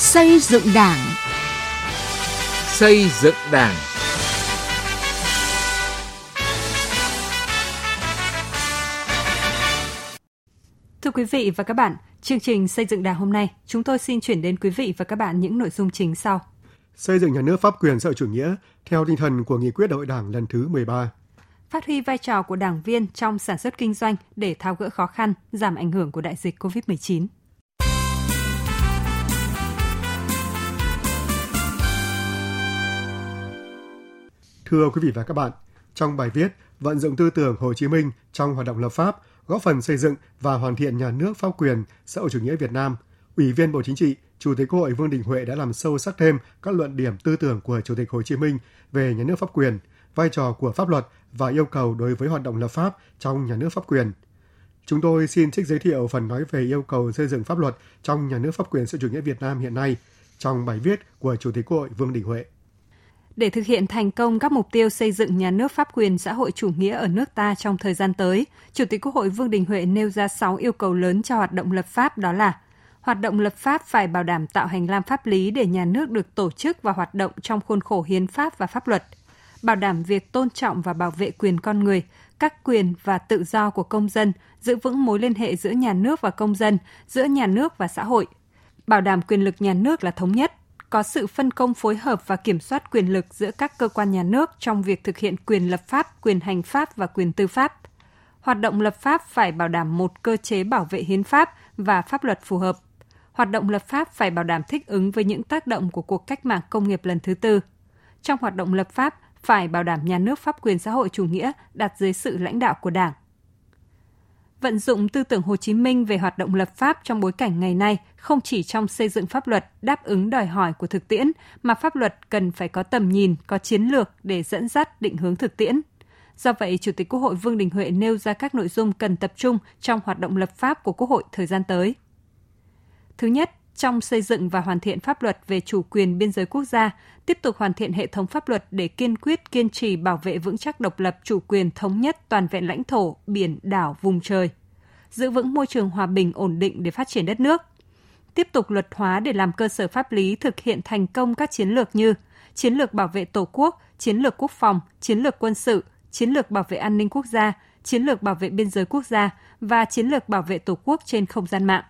Xây dựng Đảng. Xây dựng Đảng. Thưa quý vị và các bạn, chương trình Xây dựng Đảng hôm nay, chúng tôi xin chuyển đến quý vị và các bạn những nội dung chính sau. Xây dựng nhà nước pháp quyền xã hội chủ nghĩa theo tinh thần của nghị quyết đại hội Đảng lần thứ 13 phát huy vai trò của đảng viên trong sản xuất kinh doanh để tháo gỡ khó khăn, giảm ảnh hưởng của đại dịch COVID-19. Thưa quý vị và các bạn, trong bài viết Vận dụng tư tưởng Hồ Chí Minh trong hoạt động lập pháp, góp phần xây dựng và hoàn thiện nhà nước pháp quyền xã hội chủ nghĩa Việt Nam, Ủy viên Bộ Chính trị, Chủ tịch Quốc hội Vương Đình Huệ đã làm sâu sắc thêm các luận điểm tư tưởng của Chủ tịch Hồ Chí Minh về nhà nước pháp quyền, vai trò của pháp luật và yêu cầu đối với hoạt động lập pháp trong nhà nước pháp quyền. Chúng tôi xin trích giới thiệu phần nói về yêu cầu xây dựng pháp luật trong nhà nước pháp quyền xã hội chủ nghĩa Việt Nam hiện nay trong bài viết của Chủ tịch Quốc hội Vương Đình Huệ. Để thực hiện thành công các mục tiêu xây dựng nhà nước pháp quyền xã hội chủ nghĩa ở nước ta trong thời gian tới, Chủ tịch Quốc hội Vương Đình Huệ nêu ra 6 yêu cầu lớn cho hoạt động lập pháp đó là hoạt động lập pháp phải bảo đảm tạo hành lang pháp lý để nhà nước được tổ chức và hoạt động trong khuôn khổ hiến pháp và pháp luật – bảo đảm việc tôn trọng và bảo vệ quyền con người, các quyền và tự do của công dân, giữ vững mối liên hệ giữa nhà nước và công dân, giữa nhà nước và xã hội, bảo đảm quyền lực nhà nước là thống nhất, có sự phân công phối hợp và kiểm soát quyền lực giữa các cơ quan nhà nước trong việc thực hiện quyền lập pháp, quyền hành pháp và quyền tư pháp. Hoạt động lập pháp phải bảo đảm một cơ chế bảo vệ hiến pháp và pháp luật phù hợp. Hoạt động lập pháp phải bảo đảm thích ứng với những tác động của cuộc cách mạng công nghiệp lần thứ tư. Trong hoạt động lập pháp, phải bảo đảm nhà nước pháp quyền xã hội chủ nghĩa đặt dưới sự lãnh đạo của Đảng. Vận dụng tư tưởng Hồ Chí Minh về hoạt động lập pháp trong bối cảnh ngày nay không chỉ trong xây dựng pháp luật đáp ứng đòi hỏi của thực tiễn, mà pháp luật cần phải có tầm nhìn, có chiến lược để dẫn dắt định hướng thực tiễn. Do vậy, Chủ tịch Quốc hội Vương Đình Huệ nêu ra các nội dung cần tập trung trong hoạt động lập pháp của Quốc hội thời gian tới. Thứ nhất, trong xây dựng và hoàn thiện pháp luật về chủ quyền biên giới quốc gia, tiếp tục hoàn thiện hệ thống pháp luật để kiên quyết kiên trì bảo vệ vững chắc độc lập chủ quyền thống nhất toàn vẹn lãnh thổ, biển, đảo, vùng trời, giữ vững môi trường hòa bình ổn định để phát triển đất nước. Tiếp tục luật hóa để làm cơ sở pháp lý thực hiện thành công các chiến lược như chiến lược bảo vệ Tổ quốc, chiến lược quốc phòng, chiến lược quân sự, chiến lược bảo vệ an ninh quốc gia, chiến lược bảo vệ biên giới quốc gia và chiến lược bảo vệ Tổ quốc trên không gian mạng.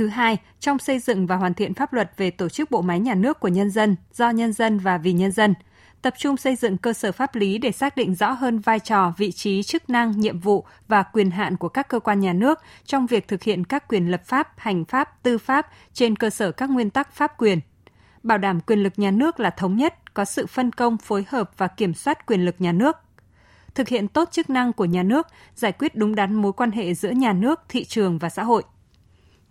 Thứ hai, trong xây dựng và hoàn thiện pháp luật về tổ chức bộ máy nhà nước của nhân dân, do nhân dân và vì nhân dân, tập trung xây dựng cơ sở pháp lý để xác định rõ hơn vai trò, vị trí, chức năng, nhiệm vụ và quyền hạn của các cơ quan nhà nước trong việc thực hiện các quyền lập pháp, hành pháp, tư pháp trên cơ sở các nguyên tắc pháp quyền. Bảo đảm quyền lực nhà nước là thống nhất, có sự phân công, phối hợp và kiểm soát quyền lực nhà nước thực hiện tốt chức năng của nhà nước, giải quyết đúng đắn mối quan hệ giữa nhà nước, thị trường và xã hội.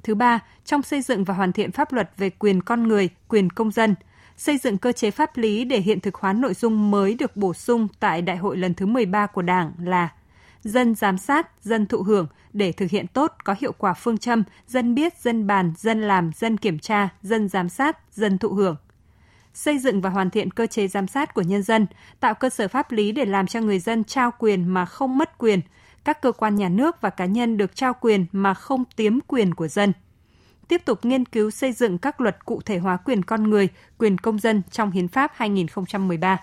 Thứ ba, trong xây dựng và hoàn thiện pháp luật về quyền con người, quyền công dân, xây dựng cơ chế pháp lý để hiện thực hóa nội dung mới được bổ sung tại Đại hội lần thứ 13 của Đảng là dân giám sát, dân thụ hưởng để thực hiện tốt có hiệu quả phương châm dân biết, dân bàn, dân làm, dân kiểm tra, dân giám sát, dân thụ hưởng. Xây dựng và hoàn thiện cơ chế giám sát của nhân dân, tạo cơ sở pháp lý để làm cho người dân trao quyền mà không mất quyền – các cơ quan nhà nước và cá nhân được trao quyền mà không tiếm quyền của dân. Tiếp tục nghiên cứu xây dựng các luật cụ thể hóa quyền con người, quyền công dân trong Hiến pháp 2013.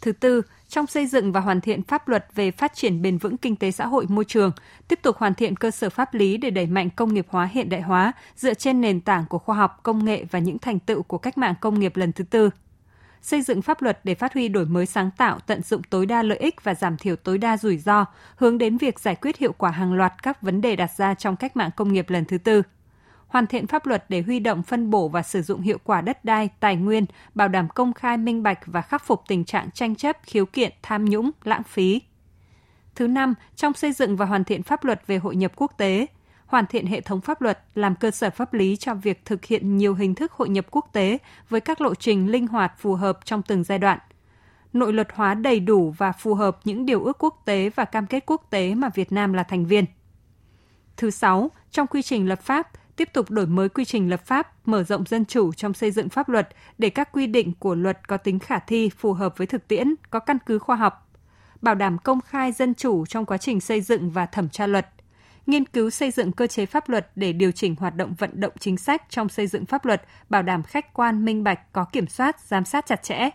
Thứ tư, trong xây dựng và hoàn thiện pháp luật về phát triển bền vững kinh tế xã hội môi trường, tiếp tục hoàn thiện cơ sở pháp lý để đẩy mạnh công nghiệp hóa hiện đại hóa dựa trên nền tảng của khoa học, công nghệ và những thành tựu của cách mạng công nghiệp lần thứ tư xây dựng pháp luật để phát huy đổi mới sáng tạo, tận dụng tối đa lợi ích và giảm thiểu tối đa rủi ro, hướng đến việc giải quyết hiệu quả hàng loạt các vấn đề đặt ra trong cách mạng công nghiệp lần thứ tư. Hoàn thiện pháp luật để huy động phân bổ và sử dụng hiệu quả đất đai, tài nguyên, bảo đảm công khai minh bạch và khắc phục tình trạng tranh chấp, khiếu kiện, tham nhũng, lãng phí. Thứ năm, trong xây dựng và hoàn thiện pháp luật về hội nhập quốc tế, hoàn thiện hệ thống pháp luật làm cơ sở pháp lý cho việc thực hiện nhiều hình thức hội nhập quốc tế với các lộ trình linh hoạt phù hợp trong từng giai đoạn. Nội luật hóa đầy đủ và phù hợp những điều ước quốc tế và cam kết quốc tế mà Việt Nam là thành viên. Thứ sáu, trong quy trình lập pháp, tiếp tục đổi mới quy trình lập pháp, mở rộng dân chủ trong xây dựng pháp luật để các quy định của luật có tính khả thi, phù hợp với thực tiễn, có căn cứ khoa học, bảo đảm công khai dân chủ trong quá trình xây dựng và thẩm tra luật, nghiên cứu xây dựng cơ chế pháp luật để điều chỉnh hoạt động vận động chính sách trong xây dựng pháp luật, bảo đảm khách quan, minh bạch, có kiểm soát, giám sát chặt chẽ.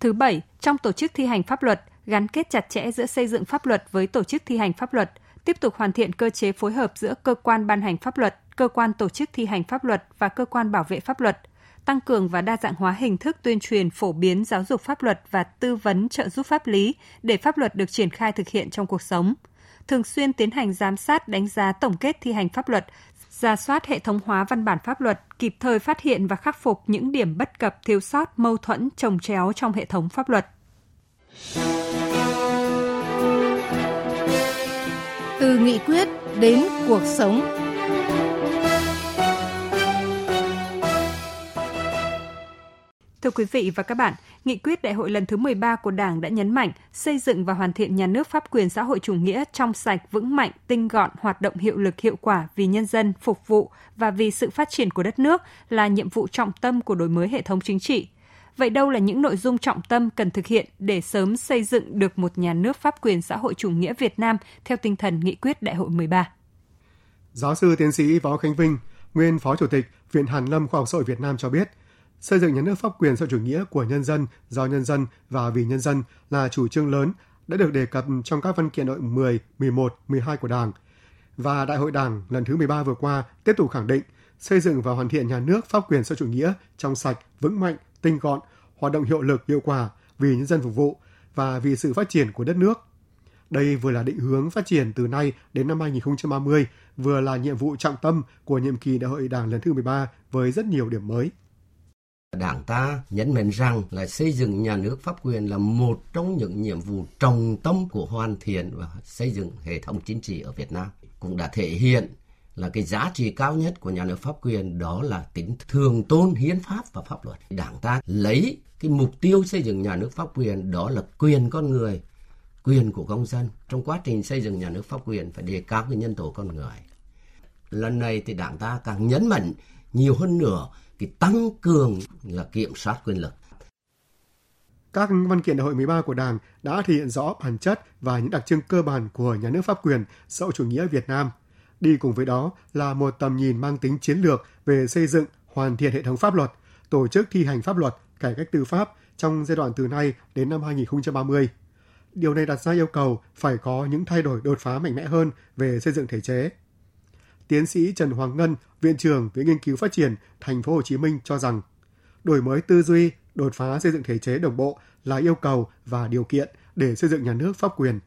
Thứ bảy, trong tổ chức thi hành pháp luật, gắn kết chặt chẽ giữa xây dựng pháp luật với tổ chức thi hành pháp luật, tiếp tục hoàn thiện cơ chế phối hợp giữa cơ quan ban hành pháp luật, cơ quan tổ chức thi hành pháp luật và cơ quan bảo vệ pháp luật, tăng cường và đa dạng hóa hình thức tuyên truyền phổ biến giáo dục pháp luật và tư vấn trợ giúp pháp lý để pháp luật được triển khai thực hiện trong cuộc sống. Thường xuyên tiến hành giám sát, đánh giá tổng kết thi hành pháp luật, ra soát hệ thống hóa văn bản pháp luật, kịp thời phát hiện và khắc phục những điểm bất cập, thiếu sót, mâu thuẫn, trồng chéo trong hệ thống pháp luật. Từ nghị quyết đến cuộc sống Thưa quý vị và các bạn, nghị quyết đại hội lần thứ 13 của Đảng đã nhấn mạnh xây dựng và hoàn thiện nhà nước pháp quyền xã hội chủ nghĩa trong sạch, vững mạnh, tinh gọn, hoạt động hiệu lực hiệu quả vì nhân dân, phục vụ và vì sự phát triển của đất nước là nhiệm vụ trọng tâm của đổi mới hệ thống chính trị. Vậy đâu là những nội dung trọng tâm cần thực hiện để sớm xây dựng được một nhà nước pháp quyền xã hội chủ nghĩa Việt Nam theo tinh thần nghị quyết đại hội 13? Giáo sư tiến sĩ Võ Khánh Vinh, nguyên Phó Chủ tịch Viện Hàn Lâm Khoa học Xã hội Việt Nam cho biết – Xây dựng nhà nước pháp quyền xã chủ nghĩa của nhân dân, do nhân dân và vì nhân dân là chủ trương lớn đã được đề cập trong các văn kiện đội 10, 11, 12 của Đảng. Và Đại hội Đảng lần thứ 13 vừa qua tiếp tục khẳng định xây dựng và hoàn thiện nhà nước pháp quyền xã chủ nghĩa trong sạch, vững mạnh, tinh gọn, hoạt động hiệu lực, hiệu quả vì nhân dân phục vụ và vì sự phát triển của đất nước. Đây vừa là định hướng phát triển từ nay đến năm 2030, vừa là nhiệm vụ trọng tâm của nhiệm kỳ Đại hội Đảng lần thứ 13 với rất nhiều điểm mới. Đảng ta nhấn mạnh rằng là xây dựng nhà nước pháp quyền là một trong những nhiệm vụ trọng tâm của hoàn thiện và xây dựng hệ thống chính trị ở Việt Nam. Cũng đã thể hiện là cái giá trị cao nhất của nhà nước pháp quyền đó là tính thường tôn hiến pháp và pháp luật. Đảng ta lấy cái mục tiêu xây dựng nhà nước pháp quyền đó là quyền con người, quyền của công dân. Trong quá trình xây dựng nhà nước pháp quyền phải đề cao cái nhân tố con người. Lần này thì đảng ta càng nhấn mạnh nhiều hơn nữa cái tăng cường là kiểm soát quyền lực. Các văn kiện đại hội 13 của Đảng đã thể hiện rõ bản chất và những đặc trưng cơ bản của nhà nước pháp quyền xã hội chủ nghĩa Việt Nam. Đi cùng với đó là một tầm nhìn mang tính chiến lược về xây dựng, hoàn thiện hệ thống pháp luật, tổ chức thi hành pháp luật, cải cách tư pháp trong giai đoạn từ nay đến năm 2030. Điều này đặt ra yêu cầu phải có những thay đổi đột phá mạnh mẽ hơn về xây dựng thể chế, Tiến sĩ Trần Hoàng Ngân, Viện trưởng Viện Nghiên cứu Phát triển Thành phố Hồ Chí Minh cho rằng đổi mới tư duy, đột phá xây dựng thể chế đồng bộ là yêu cầu và điều kiện để xây dựng nhà nước pháp quyền.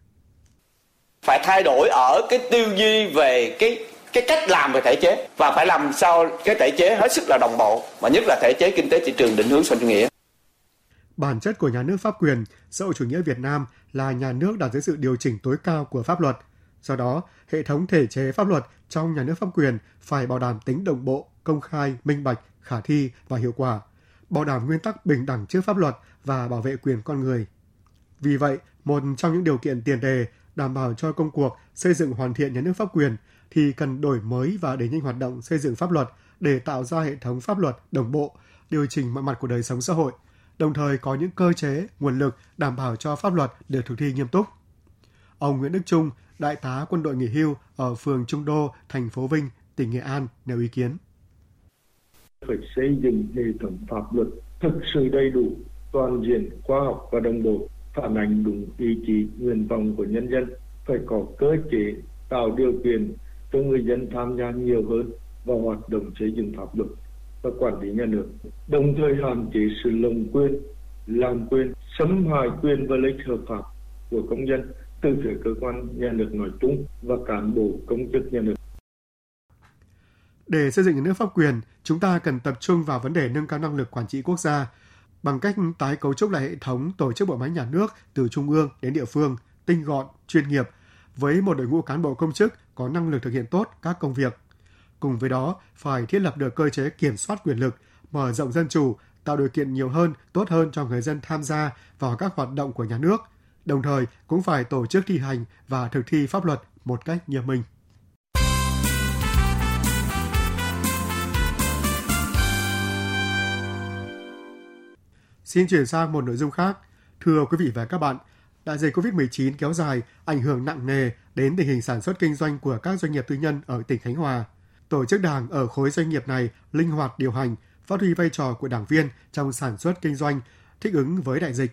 Phải thay đổi ở cái tư duy về cái cái cách làm về thể chế và phải làm sao cái thể chế hết sức là đồng bộ và nhất là thể chế kinh tế thị trường định hướng xã chủ nghĩa. Bản chất của nhà nước pháp quyền, xã hội chủ nghĩa Việt Nam là nhà nước đặt dưới sự điều chỉnh tối cao của pháp luật – Do đó, hệ thống thể chế pháp luật trong nhà nước pháp quyền phải bảo đảm tính đồng bộ, công khai, minh bạch, khả thi và hiệu quả, bảo đảm nguyên tắc bình đẳng trước pháp luật và bảo vệ quyền con người. Vì vậy, một trong những điều kiện tiền đề đảm bảo cho công cuộc xây dựng hoàn thiện nhà nước pháp quyền thì cần đổi mới và đẩy nhanh hoạt động xây dựng pháp luật để tạo ra hệ thống pháp luật đồng bộ, điều chỉnh mọi mặt của đời sống xã hội, đồng thời có những cơ chế, nguồn lực đảm bảo cho pháp luật được thực thi nghiêm túc. Ông Nguyễn Đức Trung, đại tá quân đội nghỉ hưu ở phường Trung Đô, thành phố Vinh, tỉnh Nghệ An nêu ý kiến. Phải xây dựng hệ thống pháp luật thực sự đầy đủ, toàn diện, khoa học và đồng bộ, phản ánh đúng ý chí, nguyện vọng của nhân dân, phải có cơ chế tạo điều kiện cho người dân tham gia nhiều hơn vào hoạt động xây dựng pháp luật và quản lý nhà nước, đồng thời hạn chế sự lồng quyền, làm quyền, xâm hại quyền và lợi ích hợp pháp của công dân từ phía cơ quan nhà nước nói chung và cán bộ công chức nhà nước. Để xây dựng nhà nước pháp quyền, chúng ta cần tập trung vào vấn đề nâng cao năng lực quản trị quốc gia bằng cách tái cấu trúc lại hệ thống tổ chức bộ máy nhà nước từ trung ương đến địa phương, tinh gọn, chuyên nghiệp với một đội ngũ cán bộ công chức có năng lực thực hiện tốt các công việc. Cùng với đó, phải thiết lập được cơ chế kiểm soát quyền lực, mở rộng dân chủ, tạo điều kiện nhiều hơn, tốt hơn cho người dân tham gia vào các hoạt động của nhà nước, đồng thời cũng phải tổ chức thi hành và thực thi pháp luật một cách nghiêm minh. Xin chuyển sang một nội dung khác. Thưa quý vị và các bạn, Đại dịch COVID-19 kéo dài ảnh hưởng nặng nề đến tình hình sản xuất kinh doanh của các doanh nghiệp tư nhân ở tỉnh Khánh Hòa. Tổ chức đảng ở khối doanh nghiệp này linh hoạt điều hành, phát huy vai trò của đảng viên trong sản xuất kinh doanh, thích ứng với đại dịch.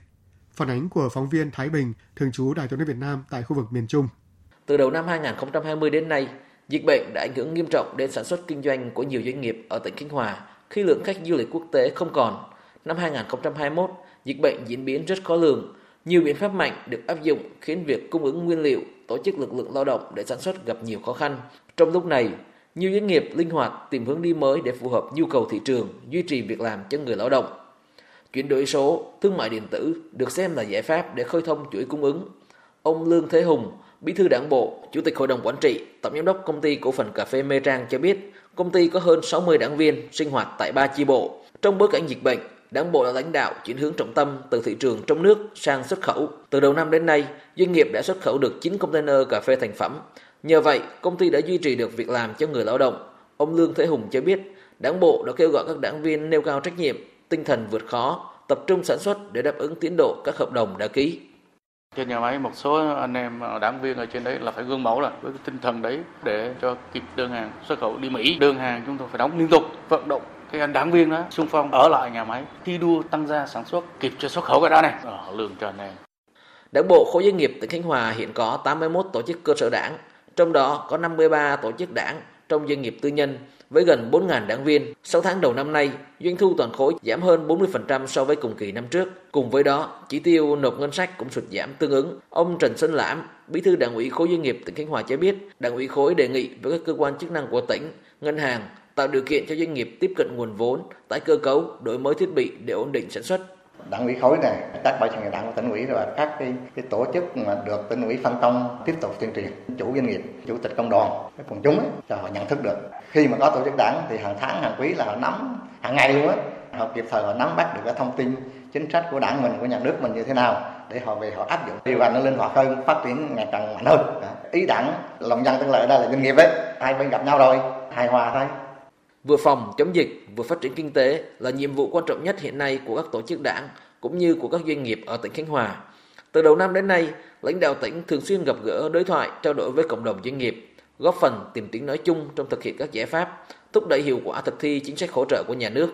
Phản ánh của phóng viên Thái Bình, thường trú Đài Tiếng nói Việt Nam tại khu vực miền Trung. Từ đầu năm 2020 đến nay, dịch bệnh đã ảnh hưởng nghiêm trọng đến sản xuất kinh doanh của nhiều doanh nghiệp ở tỉnh Khánh Hòa khi lượng khách du lịch quốc tế không còn. Năm 2021, dịch bệnh diễn biến rất khó lường. Nhiều biện pháp mạnh được áp dụng khiến việc cung ứng nguyên liệu, tổ chức lực lượng lao động để sản xuất gặp nhiều khó khăn. Trong lúc này, nhiều doanh nghiệp linh hoạt tìm hướng đi mới để phù hợp nhu cầu thị trường, duy trì việc làm cho người lao động. Chuyển đổi số, thương mại điện tử được xem là giải pháp để khơi thông chuỗi cung ứng. Ông Lương Thế Hùng, Bí thư Đảng bộ, Chủ tịch Hội đồng Quản trị, Tổng giám đốc công ty cổ phần cà phê Mê Trang cho biết, công ty có hơn 60 đảng viên sinh hoạt tại ba chi bộ. Trong bối cảnh dịch bệnh, Đảng bộ đã lãnh đạo chuyển hướng trọng tâm từ thị trường trong nước sang xuất khẩu. Từ đầu năm đến nay, doanh nghiệp đã xuất khẩu được 9 container cà phê thành phẩm. Nhờ vậy, công ty đã duy trì được việc làm cho người lao động. Ông Lương Thế Hùng cho biết, Đảng bộ đã kêu gọi các đảng viên nêu cao trách nhiệm, tinh thần vượt khó, tập trung sản xuất để đáp ứng tiến độ các hợp đồng đã ký. Trên nhà máy một số anh em đảng viên ở trên đấy là phải gương mẫu là với cái tinh thần đấy để cho kịp đơn hàng xuất khẩu đi Mỹ. Đơn hàng chúng tôi phải đóng liên tục, vận động cái anh đảng viên đó xung phong ở lại nhà máy thi đua tăng gia sản xuất kịp cho xuất khẩu cái đó này ở lường trần này Đảng bộ khối doanh nghiệp tỉnh Khánh Hòa hiện có 81 tổ chức cơ sở đảng, trong đó có 53 tổ chức đảng trong doanh nghiệp tư nhân với gần 4.000 đảng viên. 6 tháng đầu năm nay, doanh thu toàn khối giảm hơn 40% so với cùng kỳ năm trước. Cùng với đó, chỉ tiêu nộp ngân sách cũng sụt giảm tương ứng. Ông Trần Xuân Lãm, Bí thư Đảng ủy khối doanh nghiệp tỉnh Khánh Hòa cho biết, Đảng ủy khối đề nghị với các cơ quan chức năng của tỉnh, ngân hàng tạo điều kiện cho doanh nghiệp tiếp cận nguồn vốn, tái cơ cấu, đổi mới thiết bị để ổn định sản xuất. Đảng ủy khối này, các ban chấp đảng của tỉnh ủy và các cái, cái tổ chức mà được tỉnh ủy phân công tiếp tục tuyên truyền chủ doanh nghiệp, chủ tịch công đoàn, cái quần chúng ấy, cho họ nhận thức được. Khi mà có tổ chức đảng thì hàng tháng, hàng quý là họ nắm hàng ngày luôn á, họ kịp thời họ nắm bắt được cái thông tin chính sách của đảng mình, của nhà nước mình như thế nào để họ về họ áp dụng điều hành nó linh hoạt hơn, phát triển ngày càng mạnh hơn. Ý đảng lòng dân tức là ở đây là doanh nghiệp ấy, hai bên gặp nhau rồi, hài hòa thôi. Vừa phòng chống dịch, vừa phát triển kinh tế là nhiệm vụ quan trọng nhất hiện nay của các tổ chức đảng cũng như của các doanh nghiệp ở tỉnh Khánh Hòa. Từ đầu năm đến nay, lãnh đạo tỉnh thường xuyên gặp gỡ đối thoại, trao đổi với cộng đồng doanh nghiệp, góp phần tìm tiếng nói chung trong thực hiện các giải pháp, thúc đẩy hiệu quả thực thi chính sách hỗ trợ của nhà nước.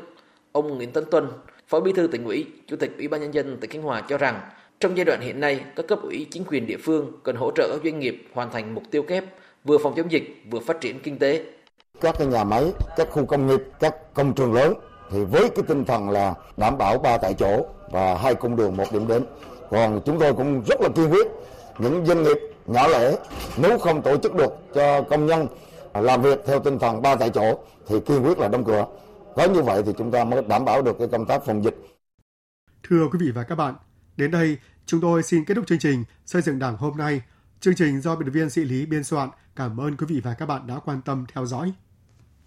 Ông Nguyễn Tấn Tuân, Phó Bí thư tỉnh ủy, Chủ tịch Ủy ban nhân dân tỉnh Khánh Hòa cho rằng, trong giai đoạn hiện nay, các cấp ủy chính quyền địa phương cần hỗ trợ các doanh nghiệp hoàn thành mục tiêu kép vừa phòng chống dịch vừa phát triển kinh tế các cái nhà máy, các khu công nghiệp, các công trường lớn thì với cái tinh thần là đảm bảo ba tại chỗ và hai cung đường một điểm đến. Còn chúng tôi cũng rất là kiên quyết những doanh nghiệp nhỏ lẻ nếu không tổ chức được cho công nhân làm việc theo tinh thần ba tại chỗ thì kiên quyết là đóng cửa. Có như vậy thì chúng ta mới đảm bảo được cái công tác phòng dịch. Thưa quý vị và các bạn, đến đây chúng tôi xin kết thúc chương trình xây dựng Đảng hôm nay. Chương trình do biên tập viên Sĩ Lý biên soạn. Cảm ơn quý vị và các bạn đã quan tâm theo dõi.